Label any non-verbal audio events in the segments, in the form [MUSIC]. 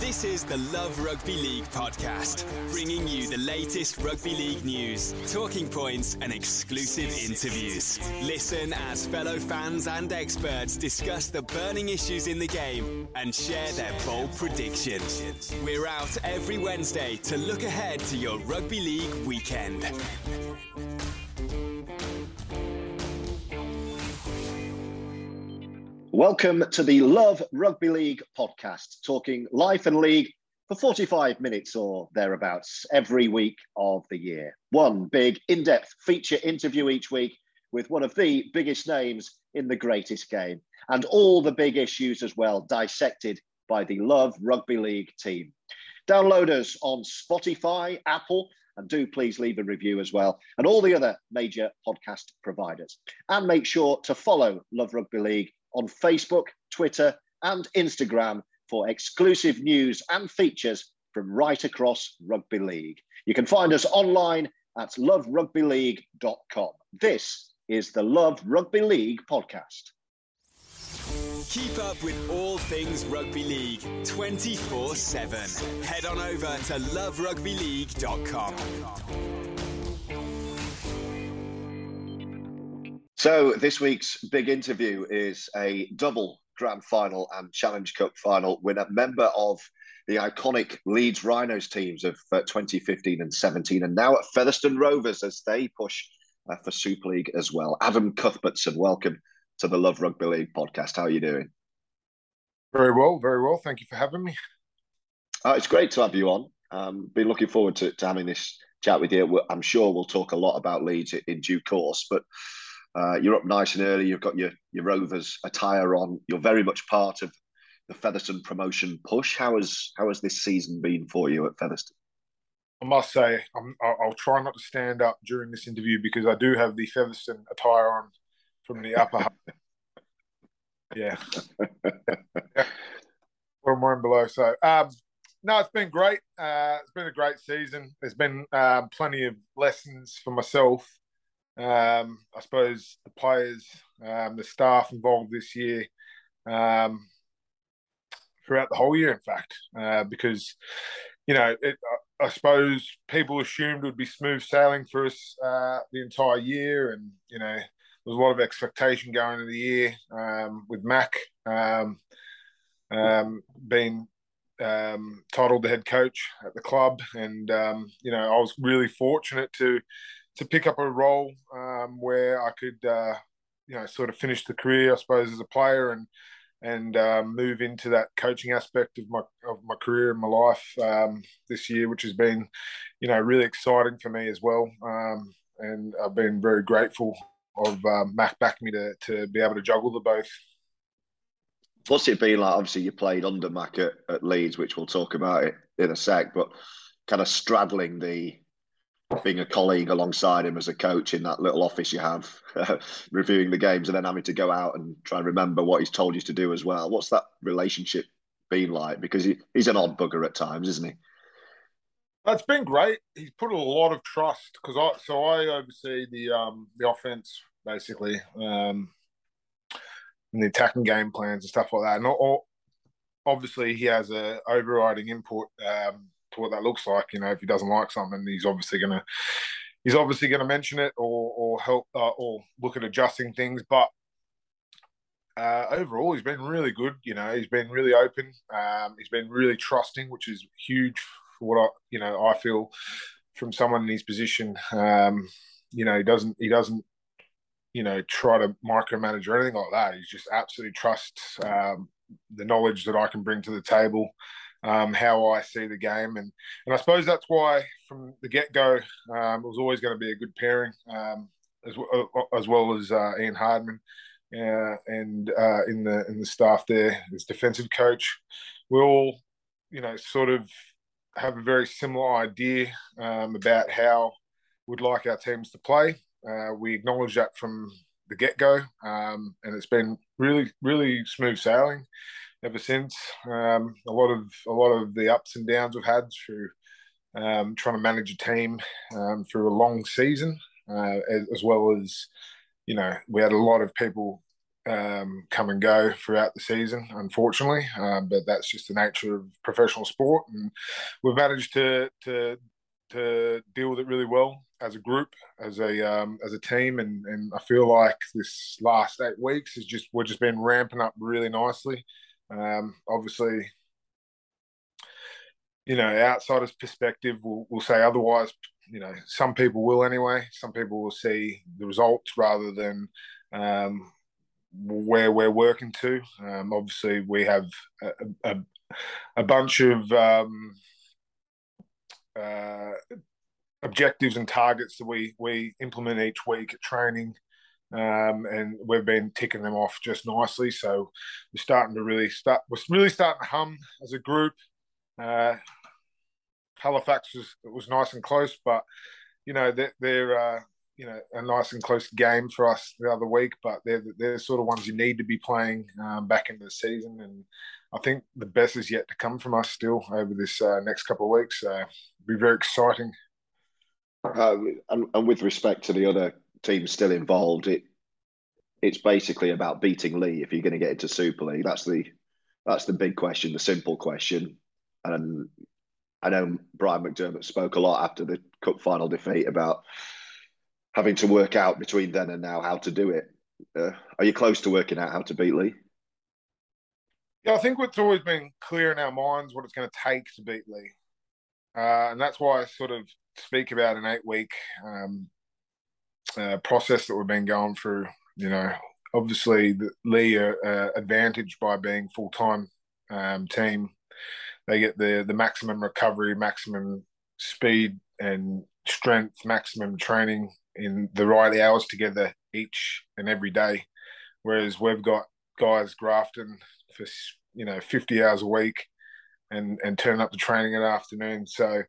This is the Love Rugby League podcast, bringing you the latest rugby league news, talking points, and exclusive interviews. Listen as fellow fans and experts discuss the burning issues in the game and share their bold predictions. We're out every Wednesday to look ahead to your rugby league weekend. Welcome to the Love Rugby League podcast, talking life and league for 45 minutes or thereabouts every week of the year. One big in depth feature interview each week with one of the biggest names in the greatest game, and all the big issues as well, dissected by the Love Rugby League team. Download us on Spotify, Apple, and do please leave a review as well, and all the other major podcast providers. And make sure to follow Love Rugby League on Facebook, Twitter, and Instagram for exclusive news and features from right across rugby league. You can find us online at loverugbyleague.com. This is the Love Rugby League podcast. Keep up with all things rugby league 24 7. Head on over to loverugbyleague.com. So, this week's big interview is a double grand final and Challenge Cup final winner, member of the iconic Leeds Rhinos teams of uh, 2015 and 17, and now at Featherstone Rovers as they push uh, for Super League as well. Adam Cuthbertson, welcome to the Love Rugby League podcast. How are you doing? Very well, very well. Thank you for having me. Uh, it's great to have you on. Um, been looking forward to, to having this chat with you. I'm sure we'll talk a lot about Leeds in due course, but uh, you're up nice and early. You've got your your Rovers attire on. You're very much part of the Featherstone promotion push. How has how has this season been for you at Featherstone? I must say, i will try not to stand up during this interview because I do have the Featherstone attire on from the upper. Half. [LAUGHS] Yeah, I'm wearing below. So, um, no, it's been great. Uh, it's been a great season. There's been um, plenty of lessons for myself um, I suppose the players, um, the staff involved this year, um, throughout the whole year, in fact, uh, because you know, it, I suppose people assumed it would be smooth sailing for us uh, the entire year, and you know, there was a lot of expectation going into the year um, with Mac um, um, being titled the head coach at the club, and you know, I was really fortunate to to pick up a role um, where I could, uh, you know, sort of finish the career, I suppose, as a player and and um, move into that coaching aspect of my of my career and my life um, this year, which has been, you know, really exciting for me as well. Um, and I've been very grateful of uh, Mac backing me to to be able to juggle the both. What's it been like? Obviously, you played under Mac at, at Leeds, which we'll talk about it in a sec, but kind of straddling the being a colleague alongside him as a coach in that little office you have, [LAUGHS] reviewing the games, and then having to go out and try and remember what he's told you to do as well. What's that relationship been like? Because he, he's an odd bugger at times, isn't he? It's been great. He's put a lot of trust because I so I oversee the um the offense basically, um, and the attacking game plans and stuff like that. And all, obviously, he has a overriding input um, to what that looks like. You know, if he doesn't like something, he's obviously gonna he's obviously gonna mention it or or help uh, or look at adjusting things. But uh, overall, he's been really good. You know, he's been really open. Um, he's been really trusting, which is huge for what I, you know, I feel from someone in his position. Um, you know, he doesn't, he doesn't, you know, try to micromanage or anything like that. He just absolutely trusts um, the knowledge that I can bring to the table, um, how I see the game, and and I suppose that's why from the get go, um, it was always going to be a good pairing, um, as well as well as uh, Ian Hardman. Uh, and uh, in the in the staff there as defensive coach, we all, you know, sort of have a very similar idea um, about how we'd like our teams to play. Uh, we acknowledge that from the get go, um, and it's been really, really smooth sailing ever since. Um, a lot of a lot of the ups and downs we've had through um, trying to manage a team um, through a long season, uh, as, as, well as you know we had a lot of people um, come and go throughout the season, unfortunately. Um, but that's just the nature of professional sport, and we've managed to to to deal with it really well as a group, as a um, as a team, and and I feel like this last eight weeks has just we've just been ramping up really nicely. Um, obviously, you know, outsiders' perspective will will say otherwise. You know, some people will anyway. Some people will see the results rather than um, where we're working to. Um, obviously, we have a, a, a bunch of um, uh, objectives and targets that we we implement each week at training. Um, and we've been ticking them off just nicely. So we're starting to really start. We're really starting to hum as a group. Uh, Halifax was was nice and close, but you know they're, they're uh, you know a nice and close game for us the other week, but they're they're the sort of ones you need to be playing um, back into the season, and I think the best is yet to come from us still over this uh, next couple of weeks. So it'll be very exciting. Uh, and, and, with respect to the other teams still involved, it it's basically about beating Leigh if you're going to get into Super League. That's the that's the big question, the simple question. And I know Brian McDermott spoke a lot after the cup final defeat about having to work out between then and now how to do it. Uh, are you close to working out how to beat Leigh? Yeah, I think it's always been clear in our minds what it's going to take to beat Leigh. Uh, and that's why I sort of speak about an eight week um, uh, process that we've been going through. You know, obviously, the Leigh are uh, advantaged by being full time um, team. They get the the maximum recovery, maximum speed and strength, maximum training in the right hours together each and every day. Whereas we've got guys grafting for you know 50 hours a week and and turning up to training in the afternoon. So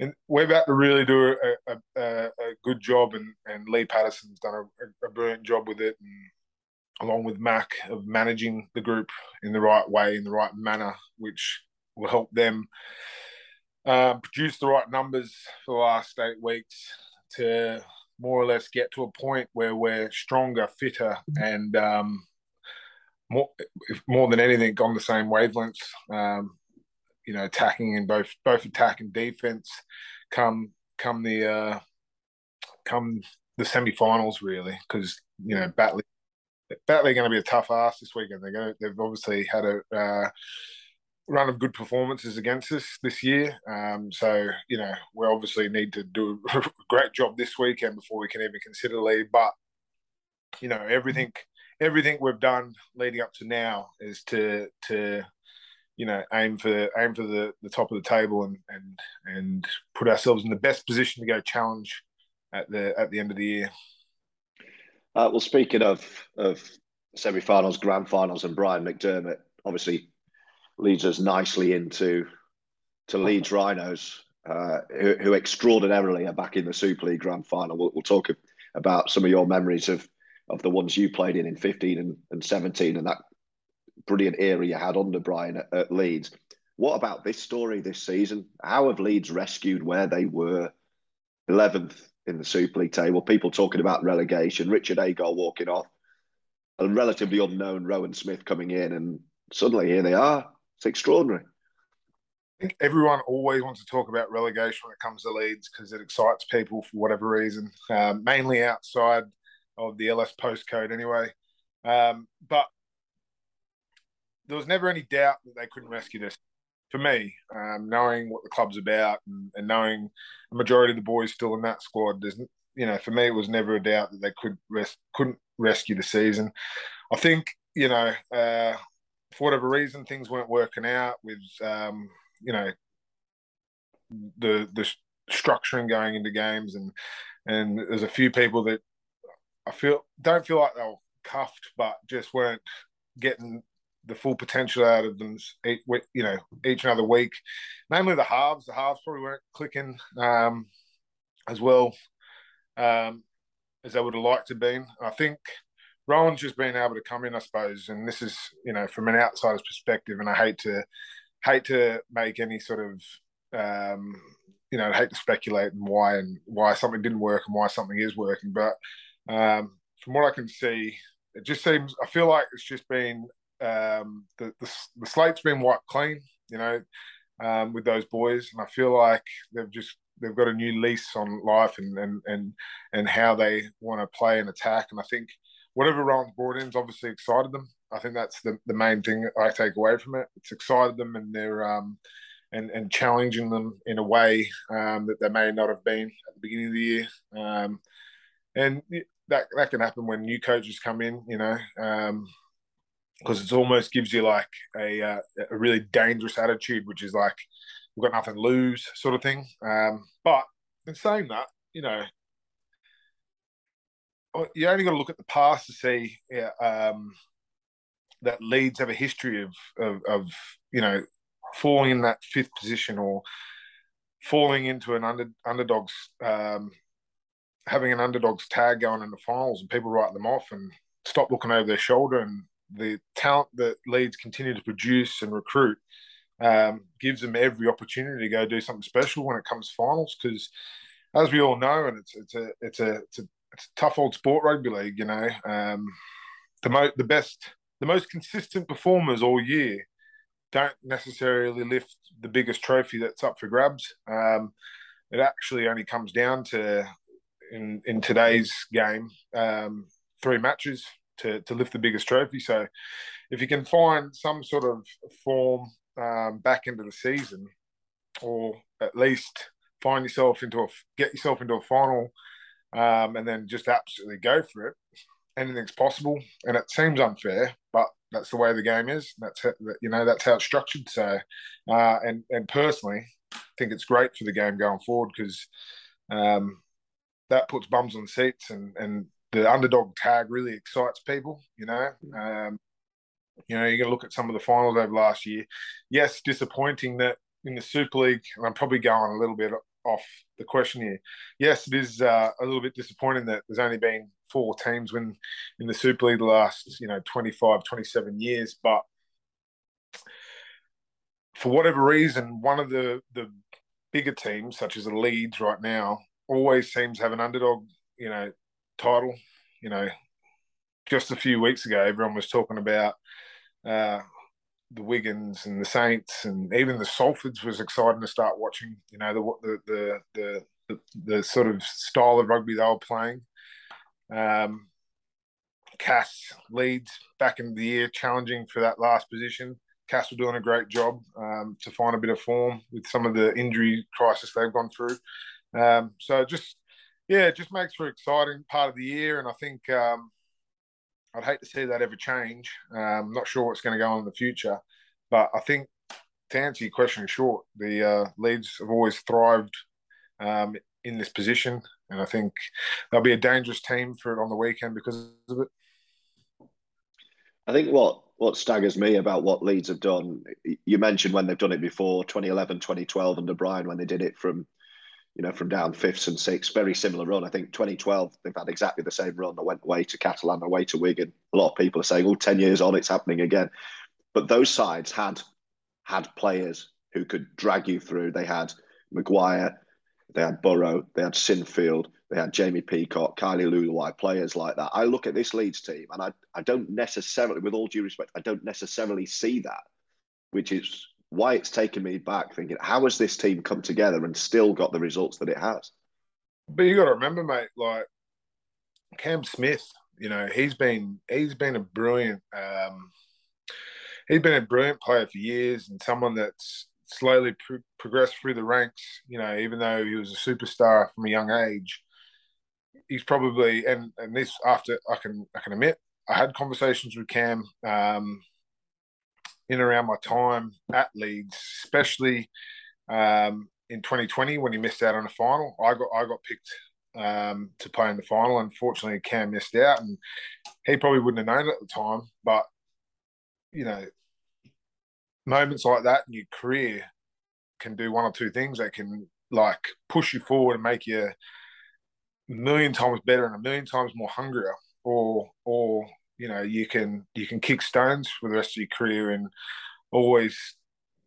and we're about to really do a, a, a, good job, and, and Leigh Patterson's done a, a, brilliant job with it, and along with Mac of managing the group in the right way, in the right manner, which will help them uh, produce the right numbers for the last eight weeks to more or less get to a point where we're stronger, fitter, and um, more, more than anything, on the same wavelengths. Um, you know, attacking in both both attack and defense. Come come the uh, come the semi-finals really, because you know Batley Batley going to be a tough ass this weekend. They're going to, they've obviously had a uh, run of good performances against us this year. Um, so you know we obviously need to do a [LAUGHS] great job this weekend before we can even consider lead. But you know everything everything we've done leading up to now is to to you know aim for aim for the, the top of the table and and and put ourselves in the best position to go challenge at the at the end of the year. Uh, well, speaking of of semi-finals, grand finals, and Brian McDermott, obviously leads us nicely into to Leeds Rhinos. uh, who, who, extraordinarily are back in the Super League Grand Final. We'll, we'll, talk about some of your memories of of the ones you played in in 15 and, and 17 and that brilliant era you had under Brian at, at Leeds. What about this story this season? How have Leeds rescued where they were 11th in the Super League table? People talking about relegation, Richard Agar walking off, a relatively unknown Rohan Smith coming in, and suddenly here they are. It's extraordinary. I think everyone always wants to talk about relegation when it comes to Leeds because it excites people for whatever reason, um, mainly outside of the LS postcode anyway. Um, but there was never any doubt that they couldn't rescue this. For me, um, knowing what the club's about and, and, knowing the majority of the boys still in that squad, there's you know for me it was never a doubt that they could rest, couldn't rescue the season. I think you know uh, for whatever reason things weren't working out with um, you know the the structuring going into games and and there's a few people that I feel don't feel like they were cuffed, but just weren't getting the full potential out of them. each, You know, each and other week, namely the halves. The halves probably weren't clicking um, as well um, as they would have liked to have been. I think Rohan's just been able to come in, I suppose, and this is you know from an outsider's perspective, and I hate to hate to make any sort of um, you know hate to speculate and why and why something didn't work and why something is working, but um, from what I can see, it just seems I feel like it's just been um, the, the, the slate's been wiped clean, you know, um, with those boys, and I feel like they've just they've got a new lease on life and and and and how they want to play and attack. And I think whatever Rohan's brought in has obviously excited them. I think that's the, the main thing I take away from it. It's excited them and they're um and and challenging them in a way um, that they may not have been at the beginning of the year. Um, and that that can happen when new coaches come in, you know. Um, because it almost gives you like a uh, a really dangerous attitude, which is like we've got nothing to lose, sort of thing. Um, but in saying that, you know, oh, you only got to look at the past to see um, that Leeds have a history of, of, of you know falling in that fifth position or falling into an under, underdog's um, having an underdog's tag going in the finals and people write them off and stop looking over their shoulder and the talent that Leeds continue to produce and recruit um, gives them every opportunity to go do something special when it comes finals. Because as we all know, and it's it's a it's a it's a, it's a tough old sport, rugby league. You know, um, the mo- the best, the most consistent performers all year don't necessarily lift the biggest trophy that's up for grabs. Um, it actually only comes down to in in today's game um, three matches to, to lift the biggest trophy. So if you can find some sort of form um, back into the season, or at least find yourself into a get yourself into a final, um, and then just absolutely go for it. Anything's possible, and it seems unfair, but that's the way the game is. That's how, you know that's how it's structured. So, uh, and and personally, I think it's great for the game going forward because um, that puts bums on seats and and the underdog tag really excites people. You know, um, you know, you're going to look at some of the finals over last year. Yes, disappointing that in the Super League, and I'm probably going a little bit off the question here. Yes, it is uh, a little bit disappointing that there's only been four teams win in the Super League the last, you know, 25, 27 years. But for whatever reason, one of the the bigger teams, such as the Leeds right now, always seems to have an underdog, you know, title. You know, just a few weeks ago, everyone was talking about uh, the Wigans and the Saints, and even the Salfords was exciting to start watching. You know, the the the the, the sort of style of rugby they were playing. Um, Cas leads back in the year, challenging for that last position. Cas were doing a great job um, to find a bit of form with some of the injury crisis they've gone through. Um, so just yeah, it just makes for an exciting part of the year, and I think um, I'd hate to see that ever change. Um, I'm not sure what's going to go on in the future, but I think to answer your question short, the uh, Leeds have always thrived um, in this position, and I think they'll be a dangerous team for it on the weekend because of it. I think what what staggers me about what Leeds have done, you mentioned when they've done it before, 2011, 2012 under Brian, when they did it from, you know, from down fifths and sixths, very similar run. I think 2012, they've had exactly the same run. They went away to Catalan, away to Wigan. A lot of people are saying, oh, 10 years on, it's happening again. But those sides had had players who could drag you through. They had McGuire, they had Burrow, they had Sinfield, they had Jamie Peacock, Kylie Leuluai, players like that. I look at this Leeds team and I, I don't necessarily, with all due respect, I don't necessarily see that, which is why it's taken me back thinking, how has this team come together and still got the results that it has? But you got to remember, mate, like Cam Smith, you know, he's been he's been a brilliant um, he's been a brilliant player for years and someone that's slowly pro- progressed through the ranks. You know, even though he was a superstar from a young age, he's probably and and this after I can I can admit I had conversations with Cam um, in around my time at Leeds, especially um, in 2020 when he missed out on the final. I got I got picked um, to play in the final. Unfortunately, Cam missed out, and he probably wouldn't have known it at the time. But you know, moments like that in your career can do one or two things. They can like push you forward and make you a million times better and a million times more hungrier, or or you know you can you can kick stones for the rest of your career and always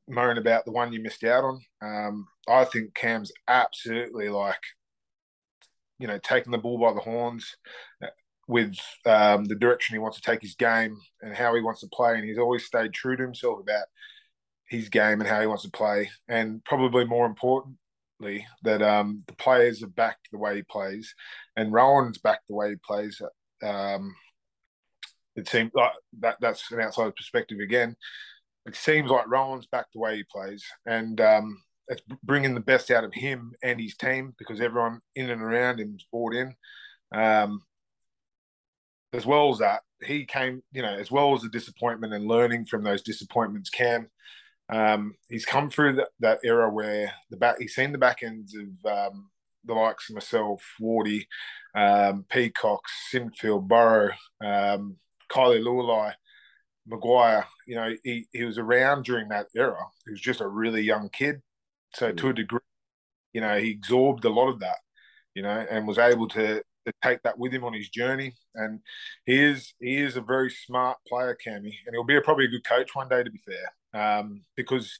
moan about the one you missed out on. Um, I think Cam's absolutely like you know taking the bull by the horns with um, the direction he wants to take his game and how he wants to play, and he's always stayed true to himself about his game and how he wants to play, and probably more importantly, that um, the players have backed the way he plays, and Rohan's backed the way he plays. Um, it seems like that that's an outside perspective again. It seems like Rohan's back the way he plays, and um, it's bringing the best out of him and his team because everyone in and around him is bought in. Um, as well as that, he came, you know, as well as the disappointment and learning from those disappointments, Cam um, he's come through that, era where the back he's seen the back ends of um, the likes of myself, Wardy, um, Peacock, Sinfield, Burrow, um, Kylie Leuluai, McGuire. You know, he, he was around during that era. He was just a really young kid. So mm. to a degree, you know, he absorbed a lot of that, you know, and was able to, to take that with him on his journey. And he is he is a very smart player, Cammy, and he'll be a, probably a good coach one day. To be fair, um, because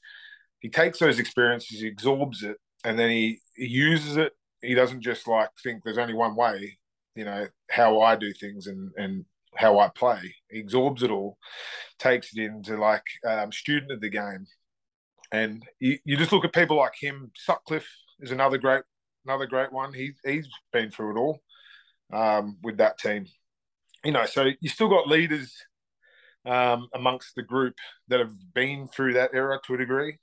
he takes those experiences, he absorbs it, and then he, he uses it. He doesn't just like think there's only one way, you know, how I do things and and how I play. He absorbs it all, takes it into like um, student of the game, and you, you just look at people like him. Sutcliffe is another great another great one. He he's been through it all um, with that team. You know, so you still got leaders um, amongst the group that have been through that era to a degree.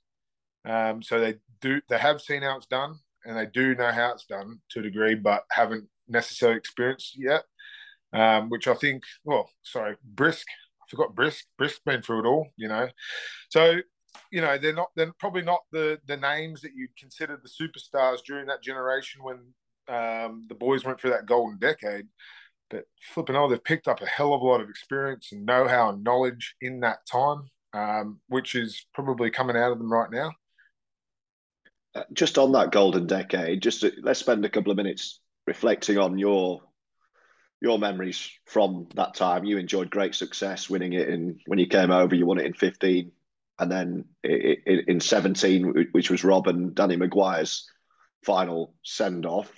Um, so they do they have seen how it's done and they do know how it's done to a degree, but haven't necessarily experienced yet. Um, which I think, well, sorry, Brisk. I forgot Brisk. Brisk been through it all, you know. So you know they're not they're probably not the the names that you'd consider the superstars during that generation when um, the boys went through that golden decade. But flipping all, they've picked up a hell of a lot of experience and know-how and knowledge in that time, um, which is probably coming out of them right now. Uh, just on that golden decade, just to, let's spend a couple of minutes reflecting on your your memories from that time. You enjoyed great success winning it in when you came over. You won it in fifteen, and then in seventeen, which was Rob and Danny McGuire's final send off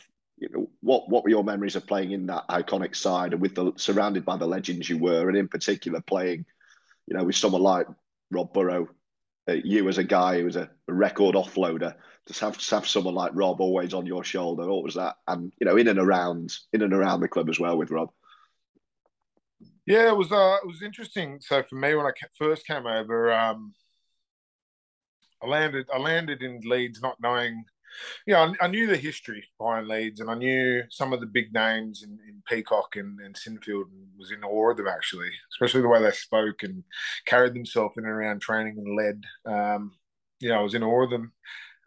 you know, what what were your memories of playing in that iconic side and with the surrounded by the legends you were, and in particular playing, you know, with someone like Rob Burrow, uh, you as a guy who was a, record offloader, to have to have someone like Rob always on your shoulder. What was that? And you know, in and around in and around the club as well with Rob. Yeah, it was uh, it was interesting. So for me, when I first came over, um, I landed I landed in Leeds not knowing yeah, I, I, knew the history behind Leeds, and I knew some of the big names in, in Peacock and, and Sinfield, and was in awe of them actually, especially the way they spoke and carried themselves in and around training and led. Um, you know, I was in awe of them,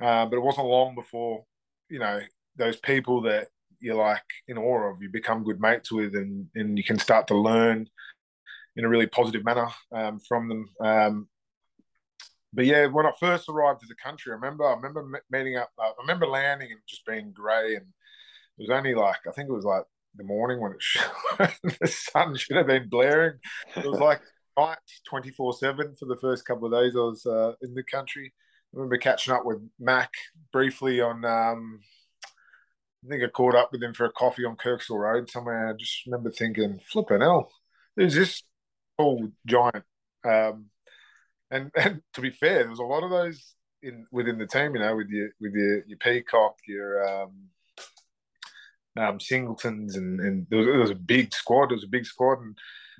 uh, but it wasn't long before you know those people that you're like in awe of, you become good mates with, and and you can start to learn in a really positive manner um, from them. Um, but yeah, when I first arrived to the country, I remember I remember meeting up. Uh, I remember landing and just being grey, and it was only like I think it was like the morning when it [LAUGHS] the sun should have been blaring. It was like [LAUGHS] night twenty four seven for the first couple of days I was uh, in the country. I remember catching up with Mac briefly on. Um, I think I caught up with him for a coffee on Kirkstall Road somewhere. I just remember thinking, flipping hell, who's this tall giant? Um, and [LAUGHS] and to be fair, there was a lot of those in within the team. You know, with your with your your Peacock, your um, um, Singletons, and and there was, there was, a big squad. There was a big squad, and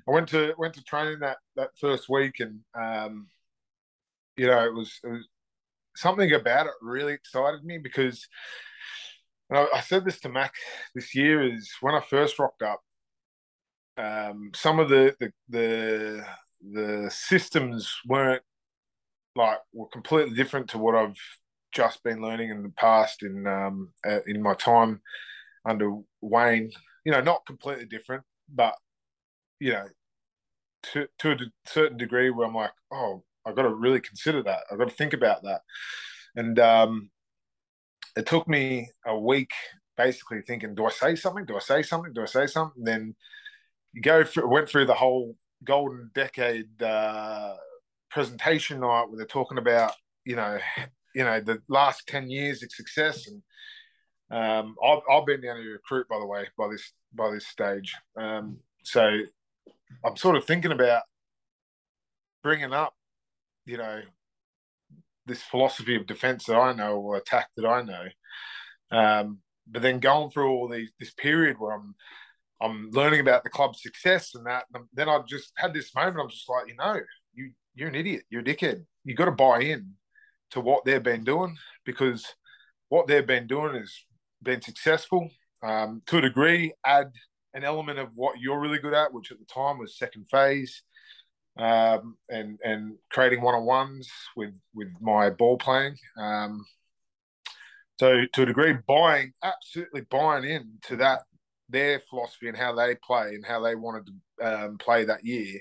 I went to went to training that that first week, and um, you know, it was it was something about it really excited me because. I, I said this to Mac this year is when I first rocked up. Um, some of the, the the the systems weren't like were completely different to what I've just been learning in the past in um, uh, in my time under Wayne. You know, not completely different, but you know, to to a certain degree where I'm like, oh, I've got to really consider that. I've got to think about that. And um, it took me a week basically thinking, do I say something? Do I say something? Do I say something? Then you go through, went through the whole golden decade uh, presentation night where they're talking about you know you know the last 10 years of success. And um, I've, I've been down to recruit by the way by this by this stage. Um, so i'm sort of thinking about bringing up you know this philosophy of defense that i know or attack that i know. Um, but then going through all these this period where i'm I'm learning about the club's success and that. And then I just had this moment. I'm just like, you know, you you're an idiot. You're a dickhead. You got to buy in to what they've been doing because what they've been doing has been successful um, to a degree. Add an element of what you're really good at, which at the time was second phase, um, and and creating one on ones with with my ball playing. Um, so to a degree, buying absolutely buying in to that their philosophy and how they play and how they wanted to um, play that year,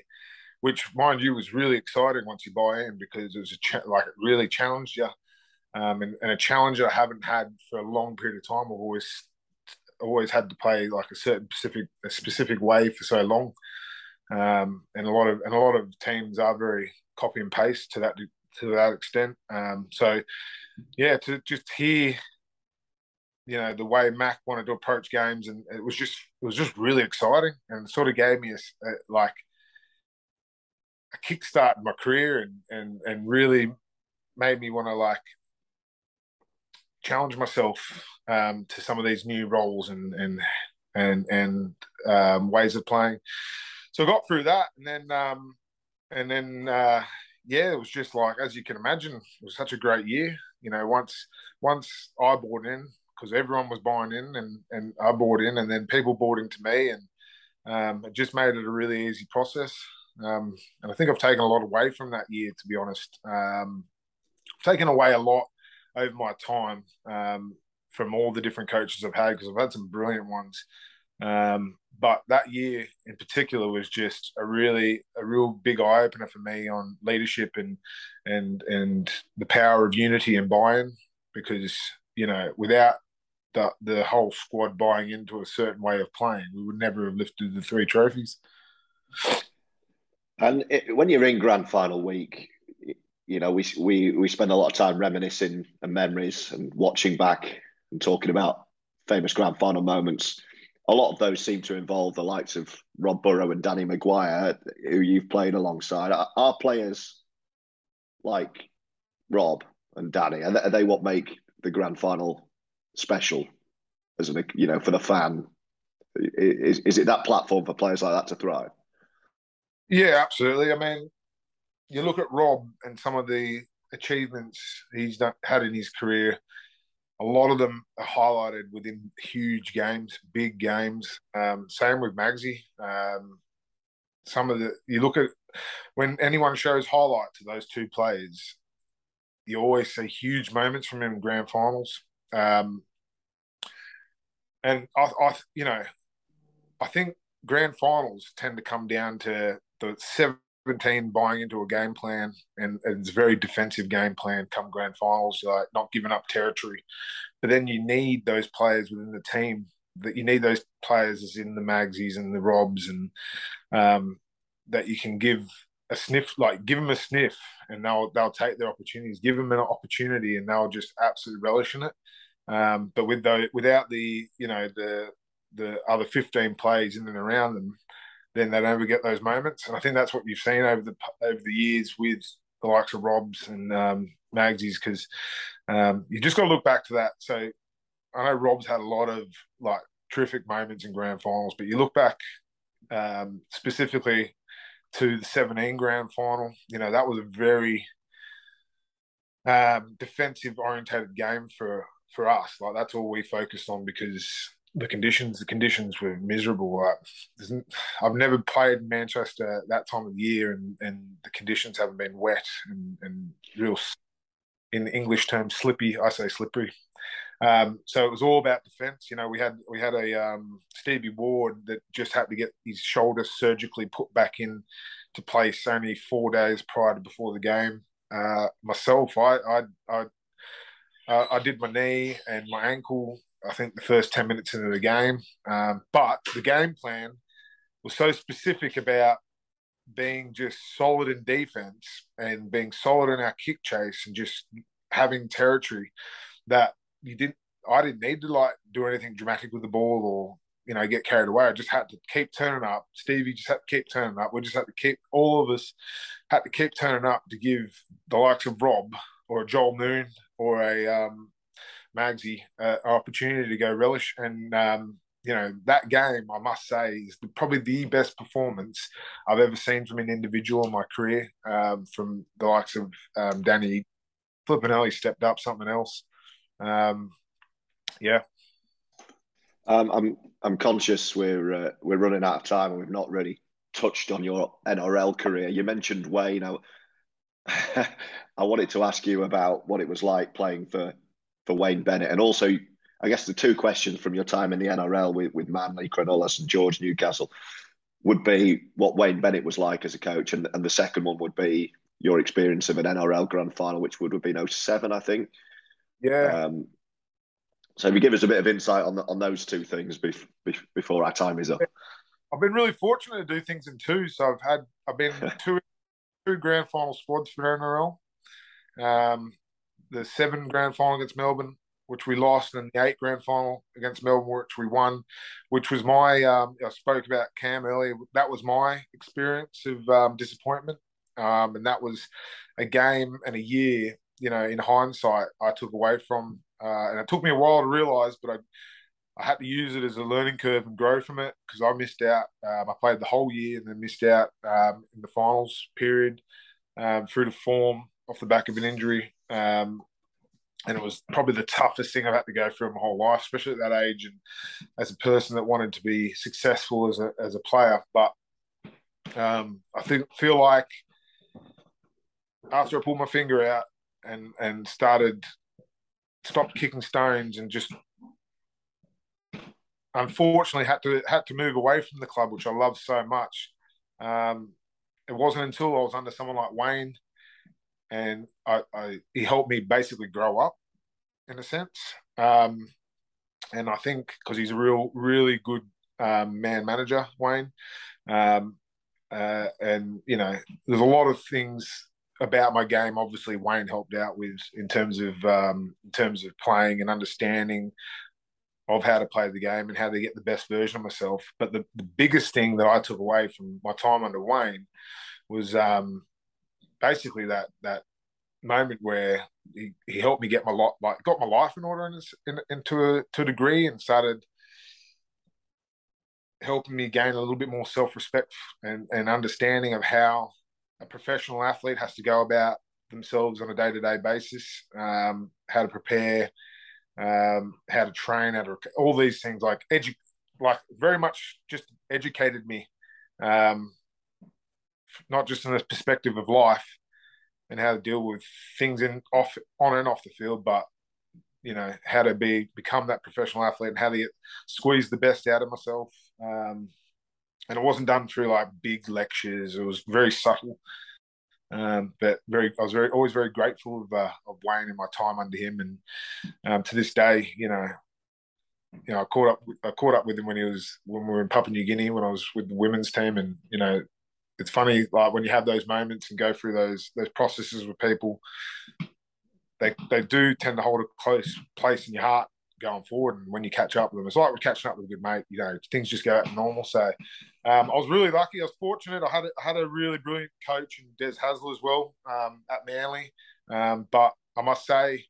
which, mind you, was really exciting once you buy in because it was a cha- like it really challenged you, um, and, and, a challenge I haven't had for a long period of time. I've always always had to play like a certain specific a specific way for so long, um, and a lot of and a lot of teams are very copy and paste to that to that extent. Um, so, yeah, to just hear you know the way Mac wanted to approach games, and it was just it was just really exciting, and sort of gave me a, a like a kickstart in my career, and and and really made me want to like challenge myself um, to some of these new roles and and and and um, ways of playing. So I got through that, and then um, and then uh, yeah, it was just like as you can imagine, it was such a great year. You know, once once I bought in, because everyone was buying in and, and I bought in and then people bought into me and um, it just made it a really easy process. Um, and I think I've taken a lot away from that year, to be honest. Um, I've taken away a lot over my time um, from all the different coaches I've had because I've had some brilliant ones. Um, but that year in particular was just a really a real big eye opener for me on leadership and and and the power of unity and buy-in because you know without the the whole squad buying into a certain way of playing, we would never have lifted the three trophies. And it, when you're in grand final week, you know we we we spend a lot of time reminiscing and memories and watching back and talking about famous grand final moments. A lot of those seem to involve the likes of Rob Burrow and Danny McGuire, who you've played alongside. Are, players like Rob and Danny, are they what make the grand final special as an you know for the fan? Is is it that platform for players like that to thrive? Yeah, absolutely. I mean, you look at Rob and some of the achievements he's had in his career. A lot of them are highlighted within huge games, big games. Um, same with Magsy. Um, some of the you look at when anyone shows highlights of those two players, you always see huge moments from him in grand finals. Um, and I, I, you know, I think grand finals tend to come down to the 17 buying into a game plan and, and it's a very defensive game plan come grand finals, like not giving up territory. But then you need those players within the team that you need those players as in the Magsies and the Robs and um, that you can give a sniff, like give them a sniff, and they'll they'll take their opportunities. Give them an opportunity, and they'll just absolutely relish in it. Um, but with the without the you know the the other fifteen plays in and around them, then they don't ever get those moments. And I think that's what you've seen over the over the years with the likes of Robs and um, Magsies, because um, you just got to look back to that. So I know Rob's had a lot of like terrific moments in grand finals, but you look back um, specifically to the 17 grand final, you know, that was a very um, defensive orientated game for for us. Like that's all we focused on because the conditions the conditions were miserable. Like, I've never played Manchester at that time of year, and, and the conditions haven't been wet and, and real in English terms slippy. I say slippery. Um, so it was all about defence. You know, we had we had a um, Stevie Ward that just had to get his shoulder surgically put back in to place only four days prior to before the game. Uh, myself, I I I, uh, I did my knee and my ankle. I think the first ten minutes into the game, um, but the game plan was so specific about being just solid in defense and being solid in our kick chase and just having territory that you didn't I didn't need to like do anything dramatic with the ball or you know get carried away. I just had to keep turning up. Stevie just had to keep turning up. We just had to keep all of us had to keep turning up to give the likes of Rob or Joel Moon or a um, Magsie uh, an opportunity to go relish. And um, you know that game, I must say, is the, probably the best performance I've ever seen from an individual in my career. Um, from the likes of um, Danny Flippinelli stepped up something else. Um, yeah. Um, I'm I'm conscious we're uh, we're running out of time and we've not really touched on your NRL career. You mentioned Wayne. I, [LAUGHS] I wanted to ask you about what it was like playing for for Wayne Bennett, and also I guess the two questions from your time in the NRL with with Manly, Cronulla, and George Newcastle would be what Wayne Bennett was like as a coach, and, and the second one would be your experience of an NRL grand final, which would have been 07, I think. Yeah. Um, so, if you give us a bit of insight on the, on those two things bef- bef- before our time is up. I've been really fortunate to do things in two. So I've had I've been [LAUGHS] two two grand final squads for NRL. Um, the seven grand final against Melbourne, which we lost, and the eight grand final against Melbourne, which we won, which was my um, I spoke about Cam earlier. That was my experience of um, disappointment, um, and that was a game and a year. You know, in hindsight, I took away from uh, and it took me a while to realise, but I I had to use it as a learning curve and grow from it because I missed out. Um, I played the whole year and then missed out um, in the finals period um, through the form off the back of an injury. Um, and it was probably the toughest thing I've had to go through in my whole life, especially at that age and as a person that wanted to be successful as a, as a player. But um, I think feel like after I pulled my finger out and, and started stopped kicking stones and just unfortunately had to had to move away from the club, which I love so much. Um, it wasn't until I was under someone like Wayne, and I, I, he helped me basically grow up, in a sense. Um, and I think because he's a real, really good um, man manager, Wayne. Um, uh, and you know, there's a lot of things about my game. Obviously, Wayne helped out with in terms of um, in terms of playing and understanding of how to play the game and how to get the best version of myself. But the, the biggest thing that I took away from my time under Wayne was um, basically that that moment where he, he helped me get my lot like got my life in order in, in, in to a to a degree and started helping me gain a little bit more self respect and, and understanding of how a professional athlete has to go about themselves on a day to day basis, um, how to prepare, um, how to train, how to all these things like edu- like very much just educated me, um, not just in the perspective of life and how to deal with things in off on and off the field, but you know how to be become that professional athlete and how to get, squeeze the best out of myself. Um, and it wasn't done through like big lectures. It was very subtle. Um, but very, I was very always very grateful of uh, of Wayne and my time under him, and um, to this day, you know, you know, I caught up I caught up with him when he was when we were in Papua New Guinea when I was with the women's team, and you know, it's funny like when you have those moments and go through those those processes with people, they they do tend to hold a close place in your heart going forward. And when you catch up with them, it's like we're catching up with a good mate. You know, things just go out normal. So um, I was really lucky. I was fortunate. I had a, had a really brilliant coach in Des Hasler as well um, at Manly. Um, but I must say,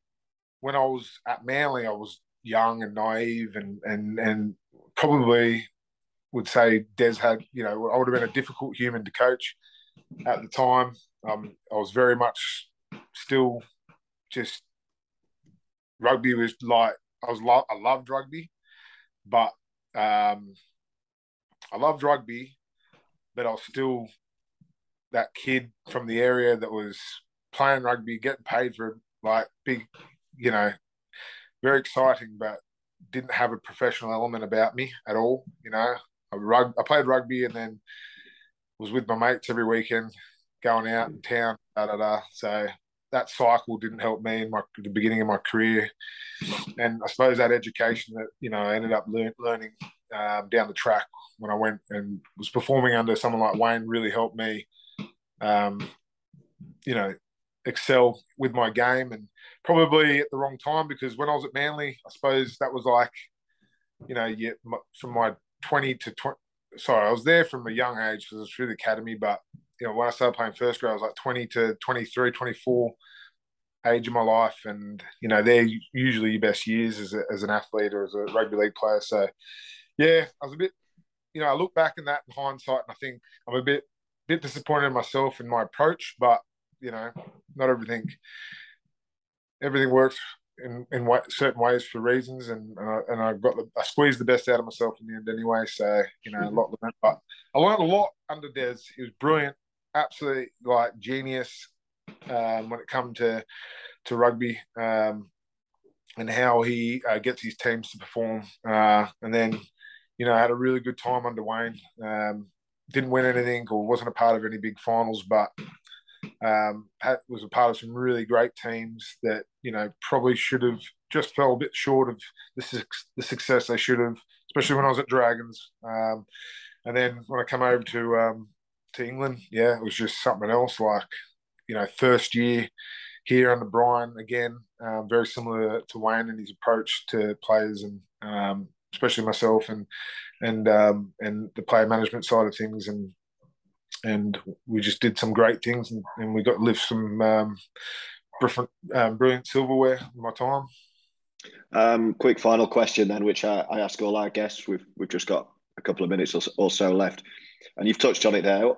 when I was at Manly, I was young and naive, and and and probably would say Des had, you know, I would have been a difficult human to coach at the time. Um, I was very much still just rugby was like I was I loved rugby, but um, I loved rugby, but I was still that kid from the area that was playing rugby, getting paid for like big, you know, very exciting, but didn't have a professional element about me at all. You know, I, rug- I played rugby and then was with my mates every weekend, going out in town, da da da. So that cycle didn't help me in my the beginning of my career, and I suppose that education that you know I ended up learn, learning um, down the track when I went and was performing under someone like Wayne really helped me, um, you know, excel with my game and probably at the wrong time because when I was at Manly, I suppose that was like, you know, yeah, from my 20 to 20, sorry, I was there from a young age because it was through the academy, but you know, when I started playing first grade, I was like 20 to 23, 24 age of my life. And, you know, they're usually your best years as, a, as an athlete or as a rugby league player. So, yeah, I was a bit, you know, I look back in that in hindsight and I think I'm a bit, bit disappointed in myself in my approach, but, you know, not everything, everything works in, in certain ways for reasons, and and I, and I got the, I squeezed the best out of myself in the end anyway. So you know, a lot but I learned a lot under Des. He was brilliant, absolutely like genius um, when it come to to rugby um, and how he uh, gets his teams to perform. Uh, and then, you know, had a really good time under Wayne. Um, didn't win anything or wasn't a part of any big finals, but um, had, was a part of some really great teams that you know probably should have just fell a bit short of the, the success they should have, especially when I was at Dragons. Um, and then when I come over to um, to England, yeah, it was just something else. Like you know, first year here under Brian again, um, very similar to Wayne and his approach to players and um, especially myself and and um, and the player management side of things and and we just did some great things and, and we got lift some um, different, um, brilliant silverware in my time. Um, quick final question then, which I, I, ask all our guests. We've we've just got a couple of minutes or so left, and you've touched on it there.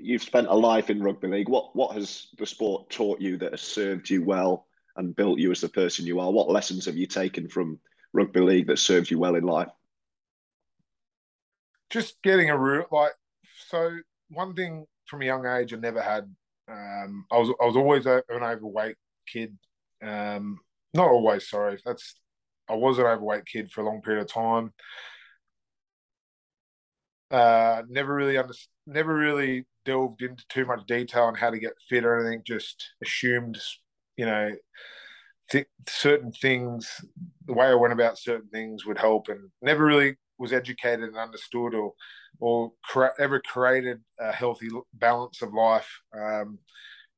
You've spent a life in rugby league. What what has the sport taught you that has served you well and built you as the person you are? What lessons have you taken from rugby league that served you well in life? Just getting a root like so. One thing from a young age, I never had. Um, I was I was always an overweight kid. Um, not always. Sorry, that's I was an overweight kid for a long period of time. Uh, never really under, never really delved into too much detail on how to get fit or anything. Just assumed, you know, th- certain things, the way I went about certain things would help, and never really was educated and understood or or cre- ever created a healthy balance of life. Um,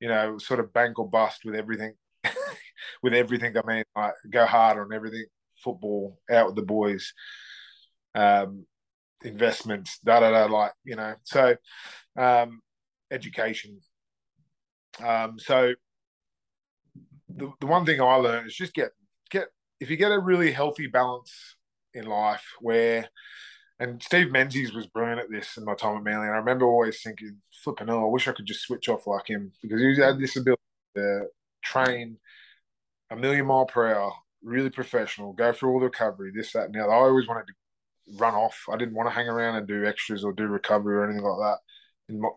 you know, sort of bank or bust with everything. [LAUGHS] with everything, I mean, like go hard on everything. Football, out with the boys. Um, investments, da da da, like you know. So, um, education. Um, so, the the one thing I learned is just get get if you get a really healthy balance in life where and Steve Menzies was brilliant at this in my time at Manly. And I remember always thinking, flipping, oh, I wish I could just switch off like him because he had this ability to train a million mile per hour, really professional, go through all the recovery, this, that, and the other. I always wanted to run off. I didn't want to hang around and do extras or do recovery or anything like that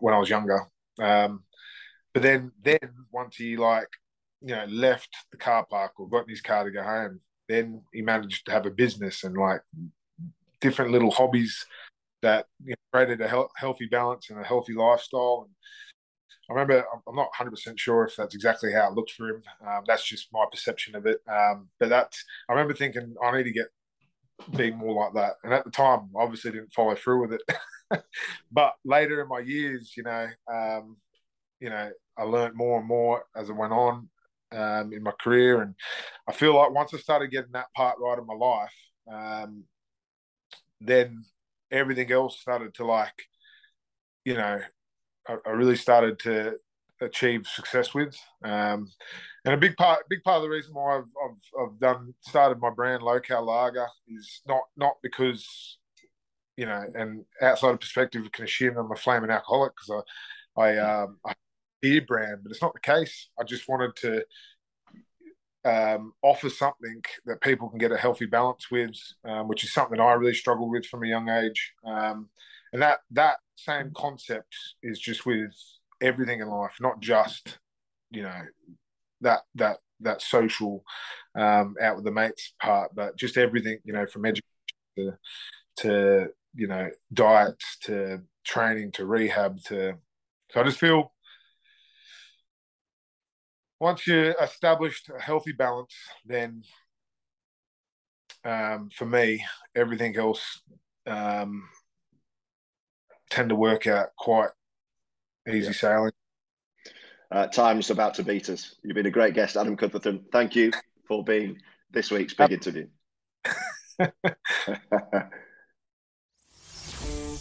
when I was younger. Um, but then, then once he like, you know, left the car park or got in his car to go home, then he managed to have a business and like different little hobbies that you know, created a he- healthy balance and a healthy lifestyle. And I remember, I'm not 100% sure if that's exactly how it looked for him. Um, that's just my perception of it. Um, but that's, I remember thinking, I need to get being more like that. And at the time, obviously didn't follow through with it. [LAUGHS] but later in my years, you know, um, you know, I learned more and more as I went on um, in my career. And I feel like once I started getting that part right in my life, um, then everything else started to like, you know, I, I really started to achieve success with. Um, and a big part, big part of the reason why I've, I've, I've done started my brand Local Lager is not not because you know, and outside of perspective, can assume I'm a flaming alcoholic because I I um I beer brand, but it's not the case. I just wanted to um, offer something that people can get a healthy balance with, um, which is something I really struggled with from a young age. Um, and that that same concept is just with everything in life, not just you know that that that social um, out with the mates part, but just everything you know from education to, to you know diets to training to rehab to. So I just feel once you established a healthy balance, then um, for me, everything else um, tend to work out quite easy yeah. sailing. Uh, time's about to beat us. You've been a great guest, Adam Cuthbertson. Thank you for being this week's big interview. [LAUGHS]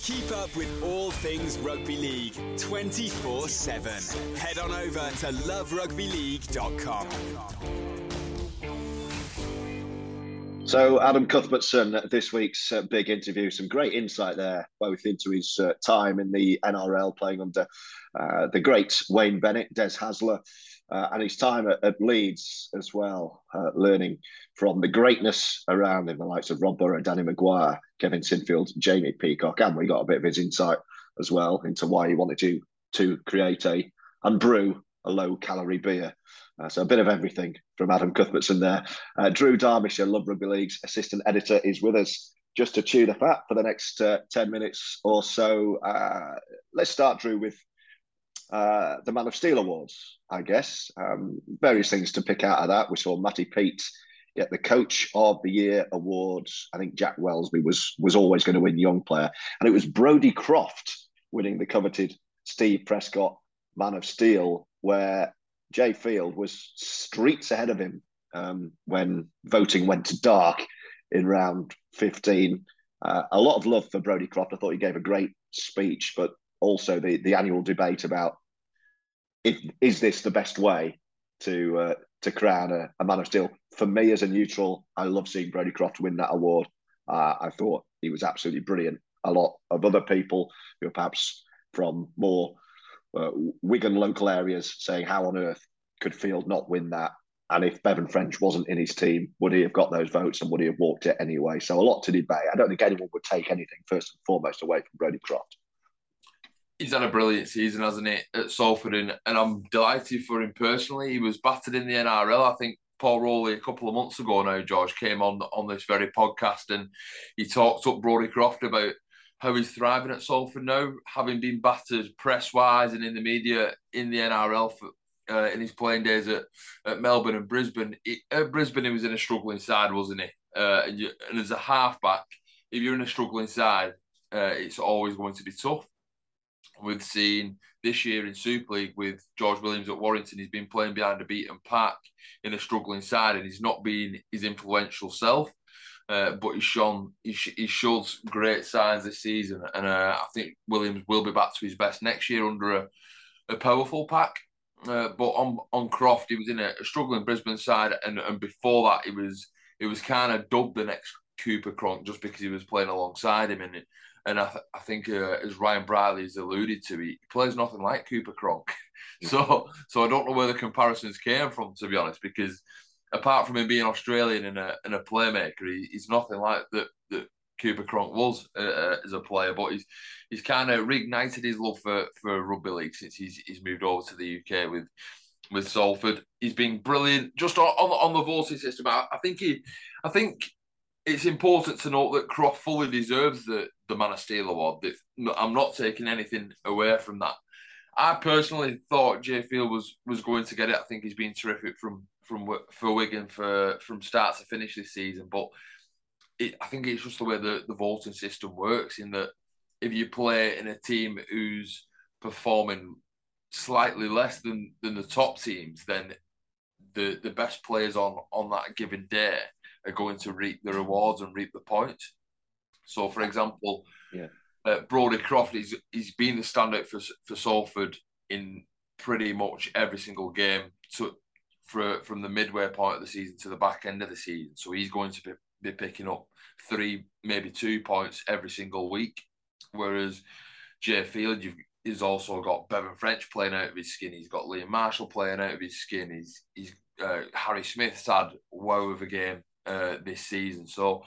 Keep up with all things rugby league 24 7. Head on over to loverugbyleague.com. So, Adam Cuthbertson, this week's uh, big interview, some great insight there, both into his uh, time in the NRL playing under uh, the great Wayne Bennett, Des Hasler, uh, and his time at, at Leeds as well, uh, learning from the greatness around him, the likes of Rob Burrow, Danny McGuire, Kevin Sinfield, Jamie Peacock, and we got a bit of his insight as well into why he wanted to to create a and brew a low calorie beer. Uh, so a bit of everything from Adam Cuthbertson there. Uh, Drew Darbyshire, Love Rugby League's assistant editor, is with us just to chew the fat for the next uh, 10 minutes or so. Uh, let's start, Drew, with uh, the Man of Steel Awards, I guess. Um, various things to pick out of that. We saw Matty Peet get the Coach of the Year awards. I think Jack Welsby was was always going to win Young Player, and it was Brodie Croft winning the coveted Steve Prescott Man of Steel, where Jai Field was streets ahead of him um, when voting went to dark in round 15. Uh, a lot of love for Brodie Croft. I thought he gave a great speech, but also the, the annual debate about if, is this the best way to uh, to crown a, a, man of steel. For me, as a neutral, I love seeing Brodie Croft win that award. Uh, I thought he was absolutely brilliant. A lot of other people who are perhaps from more uh, Wigan local areas saying, "How on earth could Field not win that?" And if Bevan French wasn't in his team, would he have got those votes and would he have walked it anyway? So a lot to debate. I don't think anyone would take anything first and foremost away from Brodie Croft he's had a brilliant season, hasn't he, at Salford? And, and I'm delighted for him personally. He was battered in the NRL. I think Paul Rowley a couple of months ago now, George, came on on this very podcast and he talked up Brodie Croft about how he's thriving at Salford now, having been battered press wise and in the media in the NRL for, uh, in his playing days at, at Melbourne and Brisbane. It, at Brisbane, he was in a struggling side, wasn't he? Uh, and, you, and as a halfback, if you're in a struggling side, uh, it's always going to be tough. We've seen this year in Super League with George Williams at Warrington, he's been playing behind a beaten pack in a struggling side, and he's not been his influential self. Uh, but he's shown he, he showed great signs this season, and uh, I think Williams will be back to his best next year under a, a powerful pack. Uh, but on on Croft, he was in a, a, struggling Brisbane side, and, and before that, he was he was kind of dubbed the next Cooper Cronk just because he was playing alongside him, and and I, th- I think uh, as Ryan Brierley has alluded to, he plays nothing like Cooper Cronk. [LAUGHS] so so I don't know where the comparisons came from, to be honest, because apart from him being Australian and a, and a playmaker, he, he's nothing like that that Cooper Cronk was uh, uh, as a player. But he's he's kind of reignited his love for, for rugby league since he's he's moved over to the UK with with Salford. He's been brilliant just on on, on the voting system. I, I think he I think it's important to note that Croft fully deserves the the Man of Steel award. I'm not taking anything away from that. I personally thought Jai Field was was going to get it. I think he's been terrific from from for Wigan for from start to finish this season. But it, I think it's just the way the, the voting system works. In that, if you play in a team who's performing slightly less than than the top teams, then the the best players on on that given day are going to reap the rewards and reap the points. So, for example, yeah. uh, Brodie Croft, he's, he's been the standout for, for Salford in pretty much every single game to, for, from the midway point of the season to the back end of the season. So he's going to be, be picking up three, maybe two points every single week. Whereas Jai Field, you've he's also got Bevan French playing out of his skin. He's got Liam Marshall playing out of his skin. He's he's uh, Harry Smith's had wow of a game uh, this season. So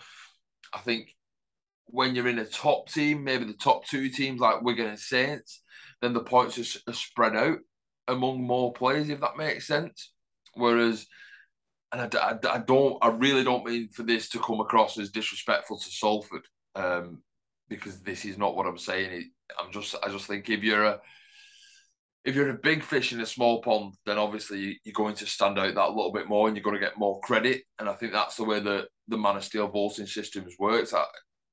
I think when you're in a top team, maybe the top two teams like Wigan and Saints, then the points are, are spread out among more players, if that makes sense. Whereas, and I, I, I, don't, I really don't mean for this to come across as disrespectful to Salford, um, because this is not what I'm saying. I'm just, I just think if you're a, if you're a big fish in a small pond, then obviously you're going to stand out that little bit more, and you're going to get more credit. And I think that's the way that the Man of Steel voting systems works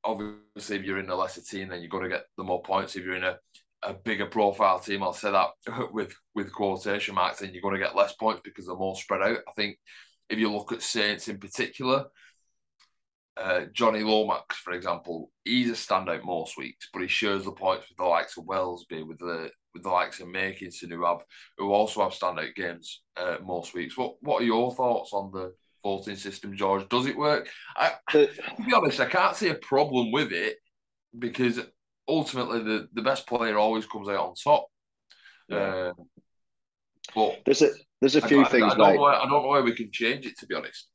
obviously, if you're in a lesser team, then you're going to get the more points. If you're in a, a bigger profile team, I'll say that [LAUGHS] with with quotation marks, then you're going to get less points because they're more spread out. I think if you look at Saints in particular, uh, Jonny Lomax, for example, he's a standout most weeks, but he shares the points with the likes of Welsby, with the with the likes of Makinson, who have who also have standout games uh, most weeks. What what are your thoughts on the voting system, George. Does it work? I, to be honest, I can't see a problem with it because ultimately the, the best player always comes out on top. Yeah. Uh, but there's a there's a few I, things. I, I don't, know why, I don't know why we can change it. To be honest,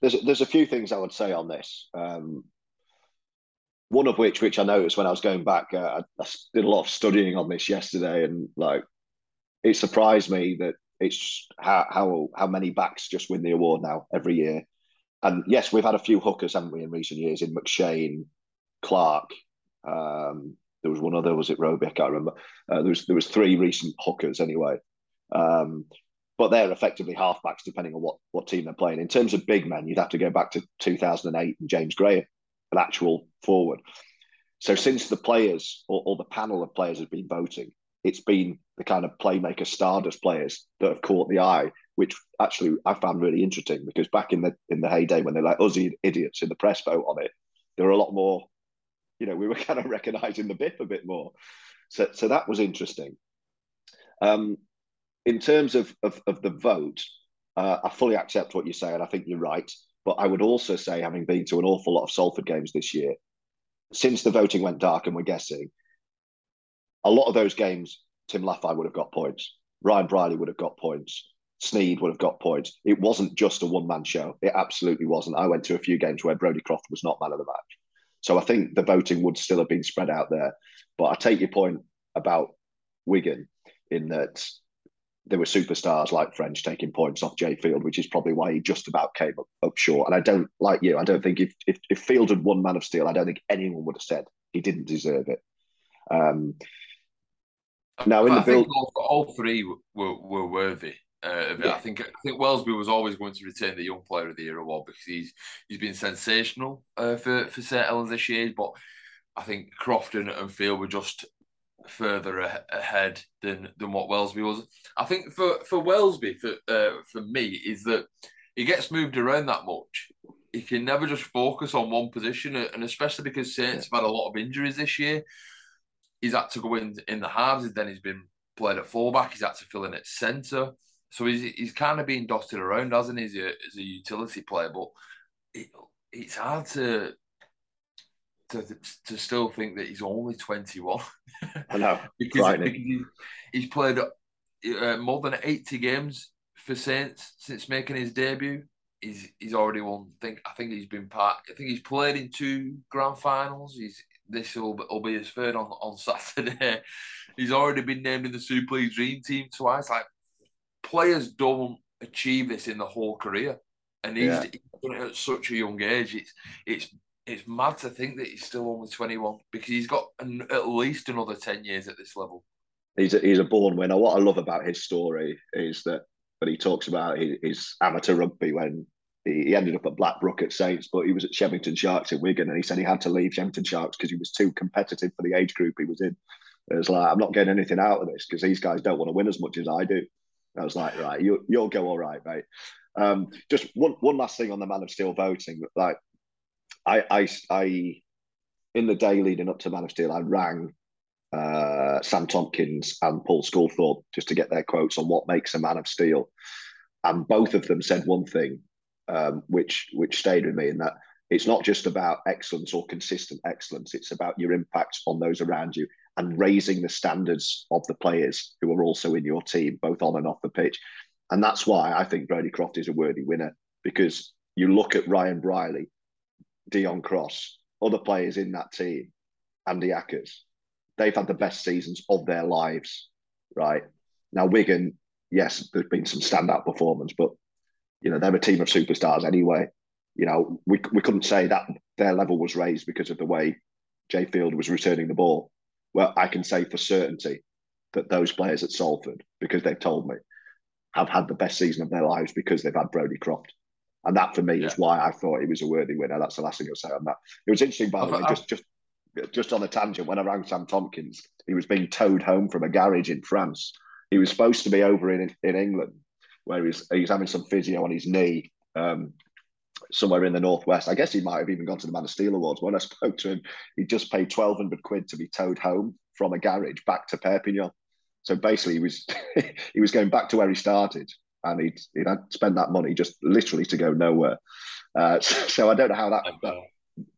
there's there's a few things I would say on this. Um, one of which, which I noticed when I was going back, uh, I, I did a lot of studying on this yesterday, and like it surprised me that it's how how how many backs just win the award now every year. And yes, we've had a few hookers, haven't we, in recent years? In McShane, Clark. Um, there was one other, was it Roby? I can't remember. Uh, there was there was three recent hookers anyway. Um, but they're effectively halfbacks depending on what what team they're playing. In terms of big men, you'd have to go back to 2008 and James Graham, an actual forward. So since the players or, or the panel of players have been voting, it's been the kind of playmaker stardust players that have caught the eye, which actually I found really interesting because back in the in the heyday when they're like us idiots in the press vote on it, there were a lot more, you know, we were [LAUGHS] kind of recognizing the BIP a bit more. So so that was interesting. Um, in terms of, of, of the vote, uh, I fully accept what you say, and I think you're right. But I would also say, having been to an awful lot of Salford games this year, since the voting went dark and we're guessing, a lot of those games, Tim Lafai would have got points. Ryan Brierley would have got points. Sneyd would have got points. It wasn't just a one man show. It absolutely wasn't. I went to a few games where Brodie Croft was not man of the match. So I think the voting would still have been spread out there. But I take your point about Wigan in that there were superstars like French taking points off Jai Field, which is probably why he just about came up, up short. And I don't like you. I don't think if, if, if Field had won Man of Steel, I don't think anyone would have said he didn't deserve it. Um, now, in I the build, all, all, three were, were worthy. Uh, yeah. I think I think Welsby was always going to retain the Young Player of the Year award because he's he's been sensational uh, for for St Helens this year. But I think Crofton and Field were just further a- ahead than than what Welsby was. I think for for Welsby for uh, for me is that he gets moved around that much. He can never just focus on one position, and especially because Saints have had a lot of injuries this year he's had to go in in the halves, and then he's been played at fullback. He's had to fill in at centre. So he's he's kind of been dotted around, hasn't he, as a, as a utility player? But it, it's hard to to to still think that he's only twenty one. I know [LAUGHS] because, because he, he's played uh, more than eighty games for Saints since making his debut. He's he's already won. Think I think he's been part. I think he's played in two grand finals. He's this will, will be his third on, on [LAUGHS] Saturday. He's already been named in the Super League Dream Team twice. Like players don't achieve this in the whole career, and he's, yeah. he's done it at such a young age. It's it's it's mad to think that he's still only 21 because he's got an, at least another 10 years at this level. He's a, he's a born winner. What I love about his story is that when he talks about his, his amateur rugby when he, he, ended up at Blackbrook at Saints, but he was at Shevington Sharks in Wigan, and he said he had to leave Shevington Sharks because he was too competitive for the age group he was in. It was like, I'm not getting anything out of this because these guys don't want to win as much as I do. I was like, right, you, you'll go all right, mate. Um, just one one last thing on the Man of Steel voting. Like, I I I in the day leading up to Man of Steel, I rang uh, Sam Tomkins and Paul Sculthorpe just to get their quotes on what makes a Man of Steel, and both of them said one thing, um, which which stayed with me, in that it's not just about excellence or consistent excellence; it's about your impact on those around you and raising the standards of the players who are also in your team, both on and off the pitch. And that's why I think Brodie Croft is a worthy winner because you look at Ryan Brierley, Deon Cross, other players in that team, Andy Ackers, they've had the best seasons of their lives, right? Now, Wigan, yes, there's been some standout performance, but, you know, they're a team of superstars anyway. You know, we, we couldn't say that their level was raised because of the way Jai Field was returning the ball. Well, I can say for certainty that those players at Salford, because they've told me, have had the best season of their lives because they've had Brodie Croft. And that for me yeah. is why I thought he was a worthy winner. That's the last thing I'll say on that. It was interesting, by the way, just just just on a tangent, when I rang Sam Tomkins, he was being towed home from a garage in France. He was supposed to be over in in England, where he's he's having some physio on his knee, um, somewhere in the northwest. I guess he might have even gone to the Man of Steel Awards. When I spoke to him, he just paid twelve hundred quid to be towed home from a garage back to Perpignan. So basically, he was [LAUGHS] he was going back to where he started, and he'd he'd spent that money just literally to go nowhere. Uh, so, [LAUGHS] so, I don't know how that, that,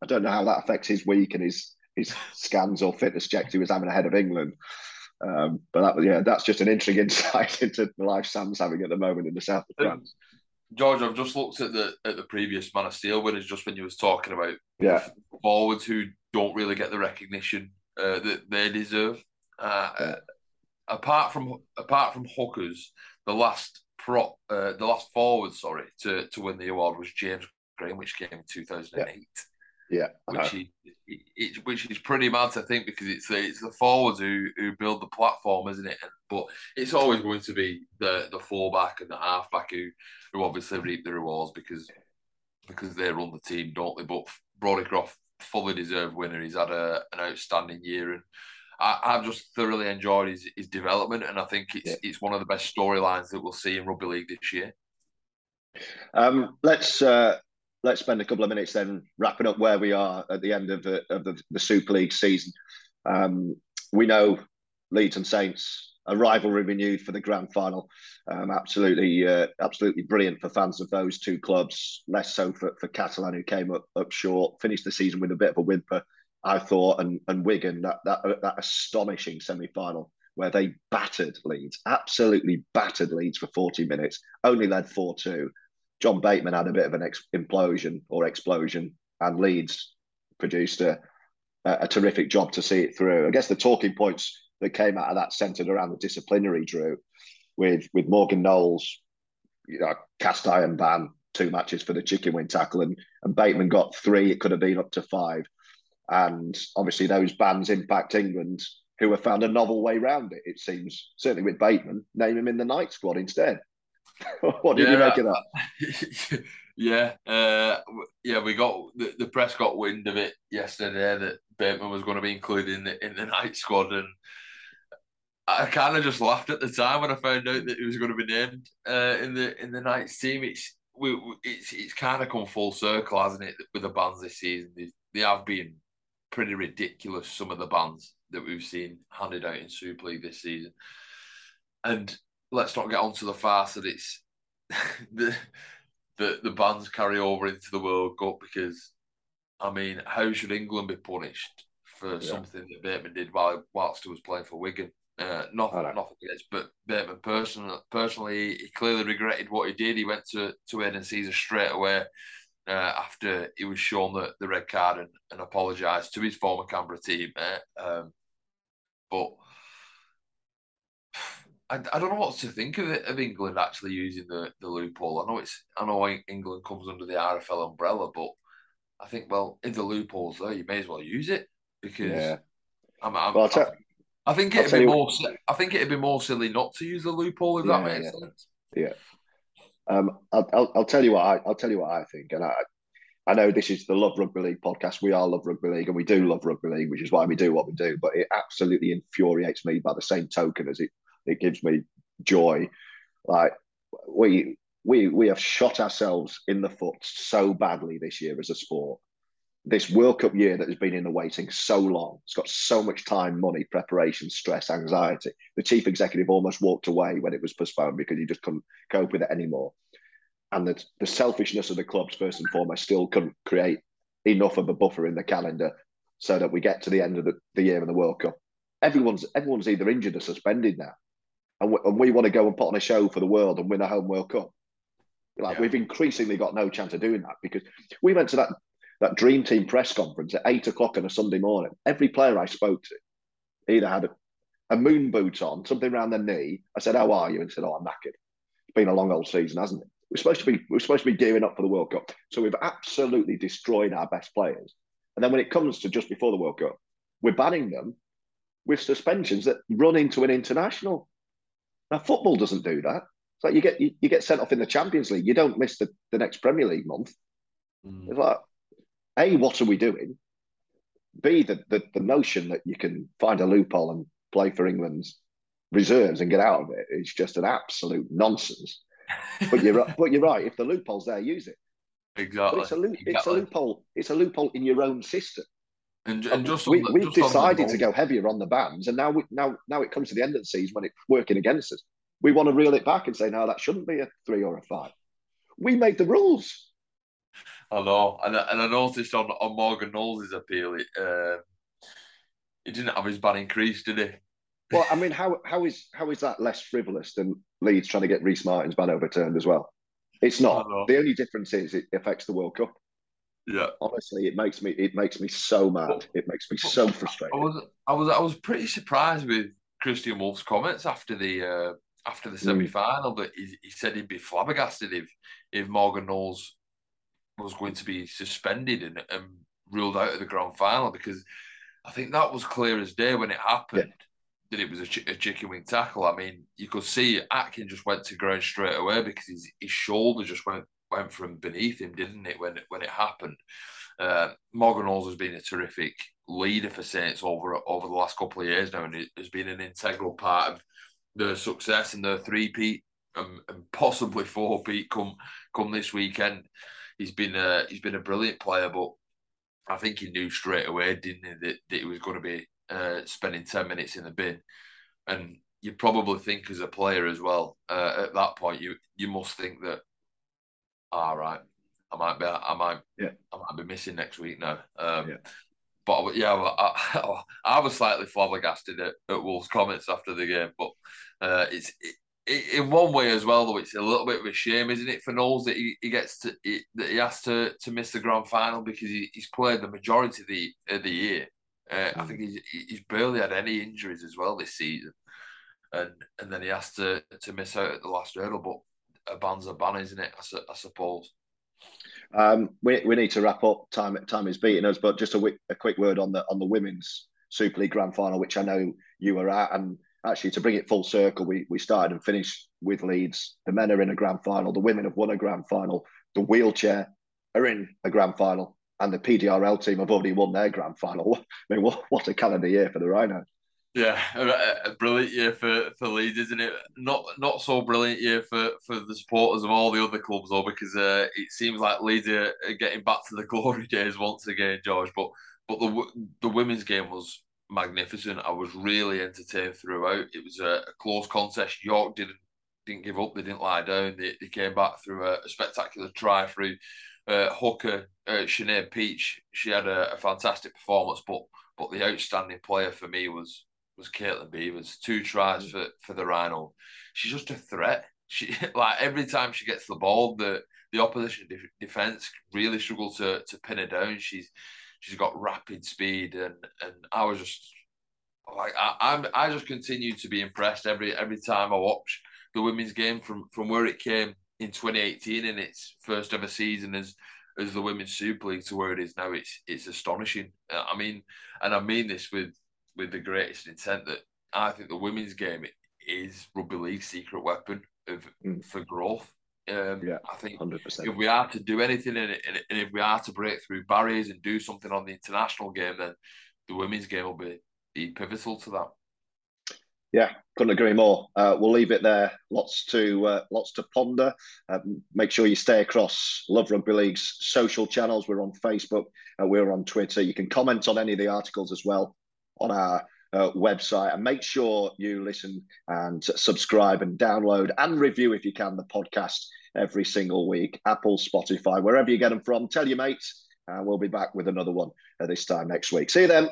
I don't know how that affects his week and his his scans or fitness checks he was having ahead of England. Um, but that yeah, that's just an interesting [LAUGHS] insight into the life Sam's having at the moment in the south of France. George, I've just looked at the at the previous Man of Steel winners just when you was talking about yeah. forwards who don't really get the recognition uh, that they deserve. Uh, yeah apart from apart from hookers, the last prop, uh, the last forward, sorry, to, to win the award was James Graham, which came in two thousand and eight. Yeah, which he, it, which is pretty mad to think because it's the it's the forwards who who build the platform, isn't it? But it's always going to be the the fullback and the halfback who who obviously reap the rewards because because they run the team, don't they? But Brodie Croft fully deserved winner. He's had a, an outstanding year and I, have just thoroughly enjoyed his, his development, and I think it's yeah. it's one of the best storylines that we'll see in rugby league this year. Um, let's uh, let's spend a couple of minutes then wrapping up where we are at the end of the of the, the Super League season. Um, we know Leeds and Saints a rivalry renewed for the grand final. Um, absolutely, uh, absolutely brilliant for fans of those two clubs. Less so for, for Catalan, who came up up short, finished the season with a bit of a whimper. I thought, and and Wigan that that that astonishing semi final where they battered Leeds, absolutely battered Leeds for 40 minutes, only led 4 2. John Bateman had a bit of an ex- implosion or explosion, and Leeds produced a, a, a, terrific job to see it through. I guess the talking points that came out of that centered around the disciplinary, Drew, with, with Morgan Knowles, you know, cast iron ban, two matches for the chicken wing tackle, and, and Bateman got three. It could have been up to five. And obviously, those bans impact England, who have found a novel way around it. It seems certainly with Bateman, name him in the Knights squad instead. [LAUGHS] what did yeah, you make of that? [LAUGHS] yeah, uh, yeah, we got the, the, press got wind of it yesterday that Bateman was going to be included in the in the Knights squad, and I kind of just laughed at the time when I found out that he was going to be named uh, in the in the Knights team. It's we, it's it's kind of come full circle, hasn't it, with the bands this season? They, they have been pretty ridiculous. Some of the bans that we've seen handed out in Super League this season, and let's not get onto the farce that it's [LAUGHS] the the the bans carry over into the World Cup because I mean, how should England be punished for yeah. something that Bateman did while whilst he was playing for Wigan? Uh, nothing, nothing against, but Bateman personally, personally, he clearly regretted what he did. He went to to Eden Caesar straight away uh, after he was shown the, the red card and, and apologised to his former Canberra team. Um, but [SIGHS] I, I don't know what to think of it of England actually using the, the loophole. I know it's I know England comes under the RFL umbrella, but I think, well, if the loophole's there, you may as well use it because Yeah. I'm, I'm, Well, tell- I think it'd be more. I think it'd be more silly not to use the loophole if that Yeah, makes yeah. sense. Um, I'll, I'll, I'll tell you what I, I'll tell you what I think, and I, I know this is the Love Rugby League podcast. We are Love Rugby League, and we do love rugby league, which is why we do what we do. But it absolutely infuriates me by the same token as it it gives me joy. Like we we we have shot ourselves in the foot so badly this year as a sport. This World Cup year that has been in the waiting so long, it's got so much time, money, preparation, stress, anxiety. The chief executive almost walked away when it was postponed because he just couldn't cope with it anymore. And the, the selfishness of the clubs, first and foremost, still couldn't create enough of a buffer in the calendar so that we get to the end of the, the year in the World Cup. Everyone's everyone's either injured or suspended now, and we, and we want to go and put on a show for the world and win a home World Cup. Like Yeah. we've increasingly got no chance of doing that because we went to that that dream team press conference at eight o'clock on a Sunday morning. Every player I spoke to either had a, a moon boot on, something around their knee. I said, "How are you?" and said, "Oh, I'm knackered. It's been a long old season, hasn't it?" We're supposed to be we're supposed to be gearing up for the World Cup, so we've absolutely destroyed our best players. And then when it comes to just before the World Cup, we're banning them with suspensions that run into an international. Now, football doesn't do that. It's like you get you, you get sent off in the Champions League. You don't miss the, the next Premier League month. Mm. It's like, A, what are we doing? B, the, the, the notion that you can find a loophole and play for England's reserves and get out of it is just an absolute nonsense. But you're right- [LAUGHS] but you're right. If the loophole's there, use it. But exactly. it's a loop, it's a loophole. It's a loophole in your own system. And, and just we, on the, we've just on the decided to go heavier on the bans, and now we, now now it comes to the end of the season when it's working against us. We want to reel it back and say, no, that shouldn't be a three or a five. We made the rules. I know, and I, and I noticed on, on Morgan Knowles' appeal, it, uh, he didn't have his ban increased, did he? Well, I mean, how how is how is that less frivolous than Leeds trying to get Rhyse Martin's ban overturned as well? It's not. The only difference is it affects the World Cup. Yeah. Honestly, it makes me it makes me so mad. It makes me so frustrated. I was I was I was pretty surprised with Kristian Woolf's comments after the uh, after the semi final that he, he said he'd be flabbergasted if if Morgan Knowles was going to be suspended and, and ruled out of the grand final because I think that was clear as day when it happened that it was a, ch- a chicken wing tackle. I mean, you could see Atkin just went to ground straight away because his, his shoulder just went went from beneath him, didn't it? When when it happened, uh, Morgan Knowles has been a terrific leader for Saints over over the last couple of years now, and it has been an integral part of their success and their three peat and, and possibly four peat come come this weekend. He's been a he's been a brilliant player, but I think he knew straight away, didn't he, that, that he was going to be uh, spending ten minutes in the bin, and you probably think as a player as well uh, at that point you you must think that all right I might be I might Yeah. I might be missing next week now um, Yeah. but yeah I, I, [LAUGHS] I was slightly flabbergasted at, at Woolf's comments after the game but uh, it's it, in one way as well though it's a little bit of a shame isn't it for Knowles that he, he gets to he, that he has to to miss the grand final because he, he's played the majority of the of the year uh, I think he's he's barely had any injuries as well this season and and then he has to to miss out at the last hurdle. But a ban's a ban, isn't it? I, su- I suppose. Um, we, we need to wrap up. Time time is beating us, but just a, quick- a quick word on the on the women's Super League Grand Final, which I know you were at, and actually to bring it full circle, we we started and finished with Leeds. The men are in a Grand Final. The women have won a Grand Final. The wheelchair are in a Grand Final, and the PDRL team have already won their Grand Final. [LAUGHS] I mean, what what a calendar year for the Rhinos. Yeah, a, a brilliant year for, for Leeds, isn't it? Not not so brilliant year for, for the supporters of all the other clubs, though, because uh, it seems like Leeds are, are getting back to the [LAUGHS] glory days once again, George. But but the the women's game was magnificent. I was really entertained throughout. It was a, a close contest. York didn't didn't give up. They didn't lie down. They, they came back through a, a spectacular try through uh, hooker uh, Sinead Peach. She had a, a fantastic performance, but but the outstanding player for me was was Caitlin Beevers. Two tries for, for the Rhino. She's just a threat. She [LAUGHS] like every time she gets the ball, the the opposition def- defense really struggle to to pin her down. She's she's got rapid speed, and and I was just like I, I'm I just continue to be impressed every every time I watch the women's game from from where it came in 2018 in its first ever season as as the Women's Super League to where it is now, it's it's astonishing. Uh, I mean, and I mean this with with the greatest intent that I think the women's game is rugby league's secret weapon of mm. for growth. Um, yeah, I think 100%. if we are to do anything in it, and if we are to break through barriers and do something on the international game, then the women's game will be, be pivotal to that. Yeah, couldn't agree more. Uh, we'll leave it there. Lots to uh, lots to ponder. Uh, make sure you stay across Love Rugby League's social channels. We're on Facebook. Uh, we're on Twitter. You can comment on any of the articles as well on our uh, website. And make sure you listen and subscribe and download and review if you can the podcast every single week. Apple, Spotify, wherever you get them from. Tell your mates, and we'll be back with another one uh, this time next week. See you then.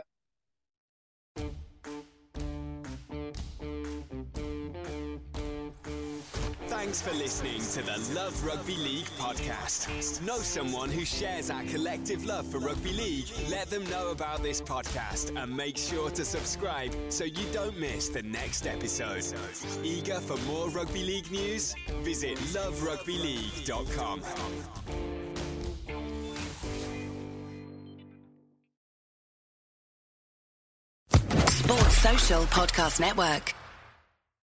Thanks for listening to the Love Rugby League podcast. Know someone who shares our collective love for rugby league? Let them know about this podcast and make sure to subscribe so you don't miss the next episode. Eager for more rugby league news? Visit loverugbyleague.com. Sports Social Podcast Network.